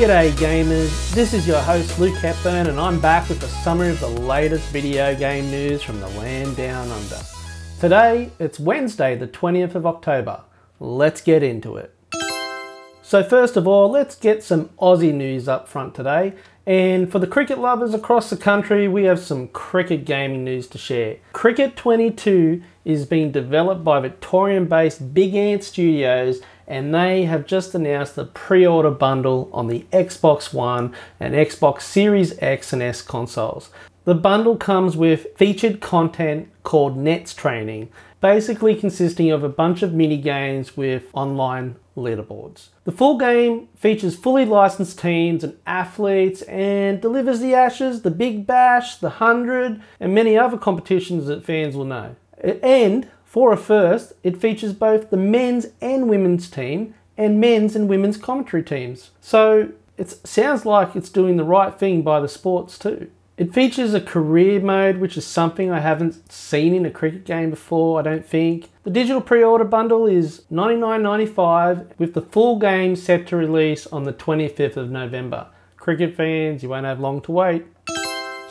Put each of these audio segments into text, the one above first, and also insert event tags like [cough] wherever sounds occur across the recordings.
G'day gamers, this is your host Luke Hepburn and I'm back with a summary of the latest video game news from the land down under. Today, it's Wednesday the 20th of October. Let's get into it. So first of all, let's get some Aussie news up front today. And for the cricket lovers across the country, we have some cricket gaming news to share. Cricket 22 is being developed by Victorian-based Big Ant Studios and they have just announced a pre-order bundle on the Xbox One and Xbox Series X and S consoles. The bundle comes with featured content called Nets Training, basically consisting of a bunch of mini games with online leaderboards. The full game features fully licensed teams and athletes and delivers the Ashes, the Big Bash, the 100, and many other competitions that fans will know. And for a first, it features both the men's and women's team and men's and women's commentary teams. So it sounds like it's doing the right thing by the sports too. It features a career mode, which is something I haven't seen in a cricket game before, I don't think. The digital pre-order bundle is $99.95 with the full game set to release on the 25th of November. Cricket fans, you won't have long to wait.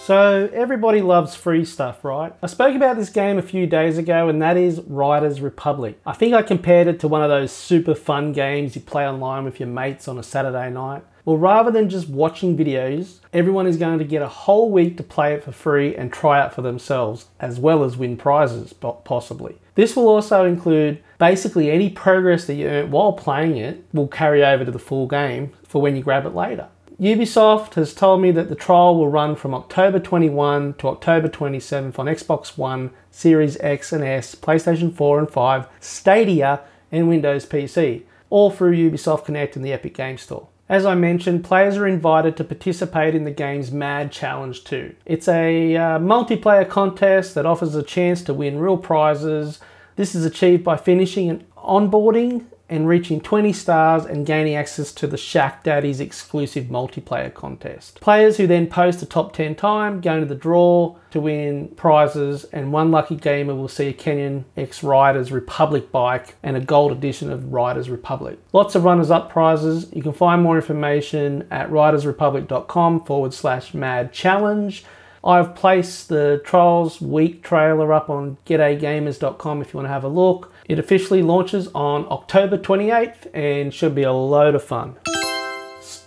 So everybody loves free stuff, right? I spoke about this game a few days ago and that is Riders Republic. I think I compared it to one of those super fun games you play online with your mates on a Saturday night. Well, rather than just watching videos, everyone is going to get a whole week to play it for free and try out for themselves, as well as win prizes, possibly. This will also include basically any progress that you earn while playing it will carry over to the full game for when you grab it later. Ubisoft has told me that the trial will run from October 21 to October 27th on Xbox One, Series X and S, PlayStation 4 and 5, Stadia, and Windows PC, all through Ubisoft Connect and the Epic Game Store. As I mentioned, players are invited to participate in the game's Mad Challenge 2. It's a uh, multiplayer contest that offers a chance to win real prizes. This is achieved by finishing an onboarding and reaching 20 stars and gaining access to the Shaq Daddy's exclusive multiplayer contest. Players who then post a top 10 time go into the draw to win prizes and one lucky gamer will see a Canyon X Riders Republic bike and a gold edition of Riders Republic. Lots of runners up prizes. You can find more information at ridersrepublic.com forward slash mad challenge. I've placed the Trials Week trailer up on GetAGamers.com if you want to have a look. It officially launches on October 28th and should be a load of fun.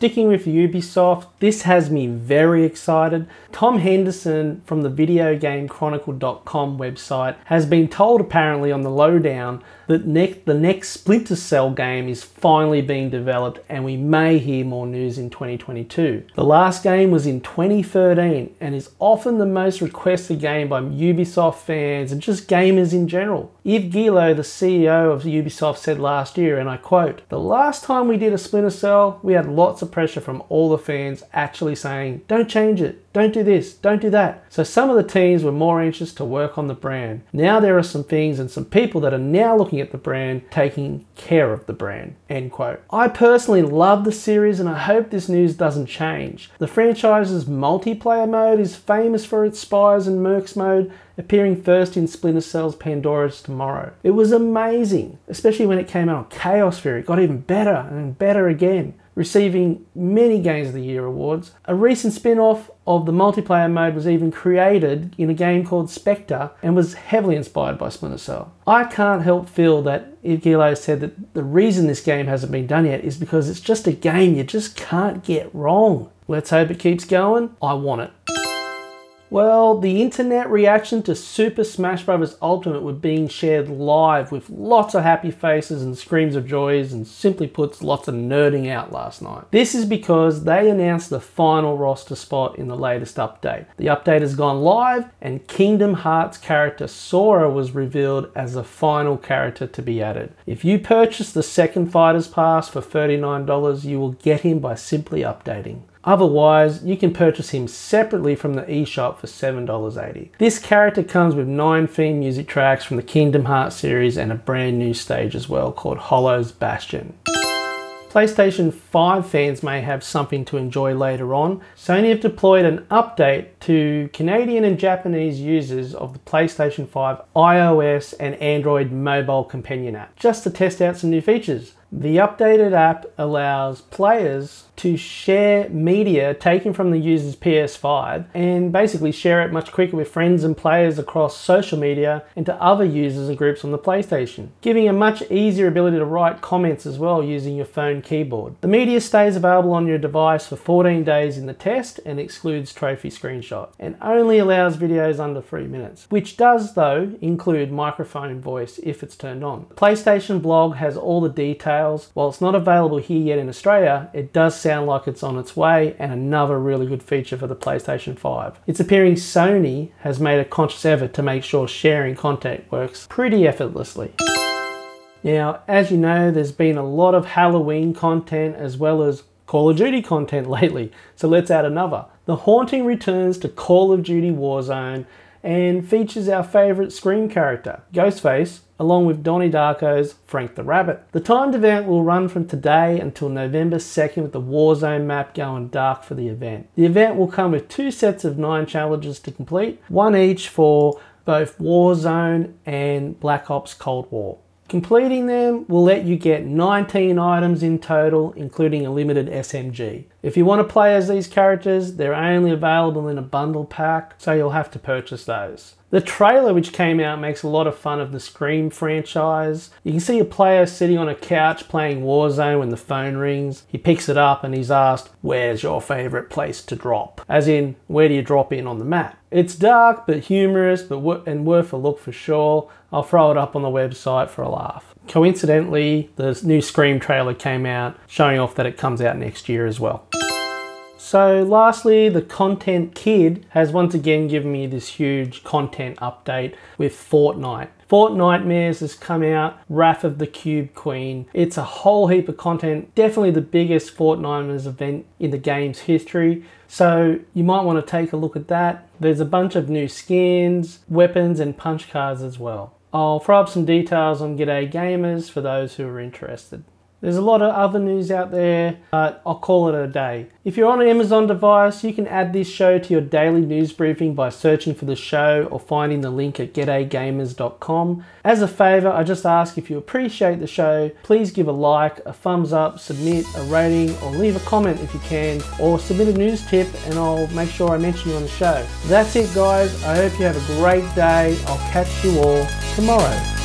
Sticking with Ubisoft, this has me very excited. Tom Henderson from the VideoGameChronicle.com website has been told apparently on the lowdown that next, the next Splinter Cell game is finally being developed and we may hear more news in 2022. The last game was in 2013 and is often the most requested game by Ubisoft fans and just gamers in general. Yves Guillemot, the CEO of Ubisoft said last year, and I quote, The last time we did a Splinter Cell, we had lots of pressure from all the fans actually saying, don't change it, don't do this, don't do that. So some of the teams were more anxious to work on the brand. Now there are some things and some people that are now looking at the brand, taking care of the brand, end quote. I personally love the series and I hope this news doesn't change. The franchise's multiplayer mode is famous for its spies and mercs mode, appearing first in Splinter Cell's Pandora's Tomorrow. It was amazing, especially when it came out on Chaos Theory. It got even better and better again receiving many Games of the Year awards. A recent spin off of the multiplayer mode was even created in a game called Spectre and was heavily inspired by Splinter Cell. I can't help feel that Guillemot said that the reason this game hasn't been done yet is because it's just a game you just can't get wrong. Let's hope it keeps going. I want it. Well, the internet reaction to Super Smash Bros. Ultimate was being shared live with lots of happy faces and screams of joys and simply puts lots of nerding out last night. This is because they announced the final roster spot in the latest update. The update has gone live and Kingdom Hearts character Sora was revealed as the final character to be added. If you purchase the second Fighters Pass for $39, you will get him by simply updating. Otherwise, you can purchase him separately from the eShop for $7.80. This character comes with 9 theme music tracks from the Kingdom Hearts series and a brand new stage as well called Hollow's Bastion. PlayStation 5 fans may have something to enjoy later on. Sony have deployed an update to Canadian and Japanese users of the PlayStation 5 iOS and Android mobile companion app just to test out some new features. The updated app allows players to share media taken from the user's PS5 and basically share it much quicker with friends and players across social media and to other users and groups on the PlayStation, giving a much easier ability to write comments as well using your phone keyboard. The media stays available on your device for 14 days in the test and excludes trophy screenshots and only allows videos under 3 minutes, which does though include microphone voice if it's turned on. The PlayStation blog has all the details. While it's not available here yet in Australia, it does sound like it's on its way and another really good feature for the PlayStation 5. It's appearing Sony has made a conscious effort to make sure sharing content works pretty effortlessly. Now, as you know, there's been a lot of Halloween content as well as Call of Duty content [laughs] lately, so let's add another. The Haunting returns to Call of Duty Warzone and features our favourite Scream character, Ghostface, along with Donnie Darko's Frank the Rabbit. The timed event will run from today until November 2nd with the Warzone map going dark for the event. The event will come with two sets of nine challenges to complete, one each for both Warzone and Black Ops Cold War. Completing them will let you get 19 items in total, including a limited SMG. If you want to play as these characters, they're only available in a bundle pack, so you'll have to purchase those. The trailer which came out makes a lot of fun of the Scream franchise. You can see a player sitting on a couch playing Warzone when the phone rings. He picks it up and he's asked, where's your favourite place to drop? As in, where do you drop in on the map? It's dark but humorous but and worth a look for sure. I'll throw it up on the website for a laugh. Coincidentally, the new Scream trailer came out showing off that it comes out next year as well. So lastly, the Content Kid has once again given me this huge content update with Fortnite. Fortnitemares has come out, Wrath of the Cube Queen. It's a whole heap of content, definitely the biggest Fortnitemares event in the game's history. So you might want to take a look at that. There's a bunch of new skins, weapons and punch cards as well. I'll throw up some details on G'day Gamers for those who are interested. There's a lot of other news out there, but I'll call it a day. If you're on an Amazon device, you can add this show to your daily news briefing by searching for the show or finding the link at getagamers.com. As a favor, I just ask if you appreciate the show, please give a like, a thumbs up, submit a rating, or leave a comment if you can, or submit a news tip and I'll make sure I mention you on the show. That's it, guys. I hope you have a great day. I'll catch you all tomorrow.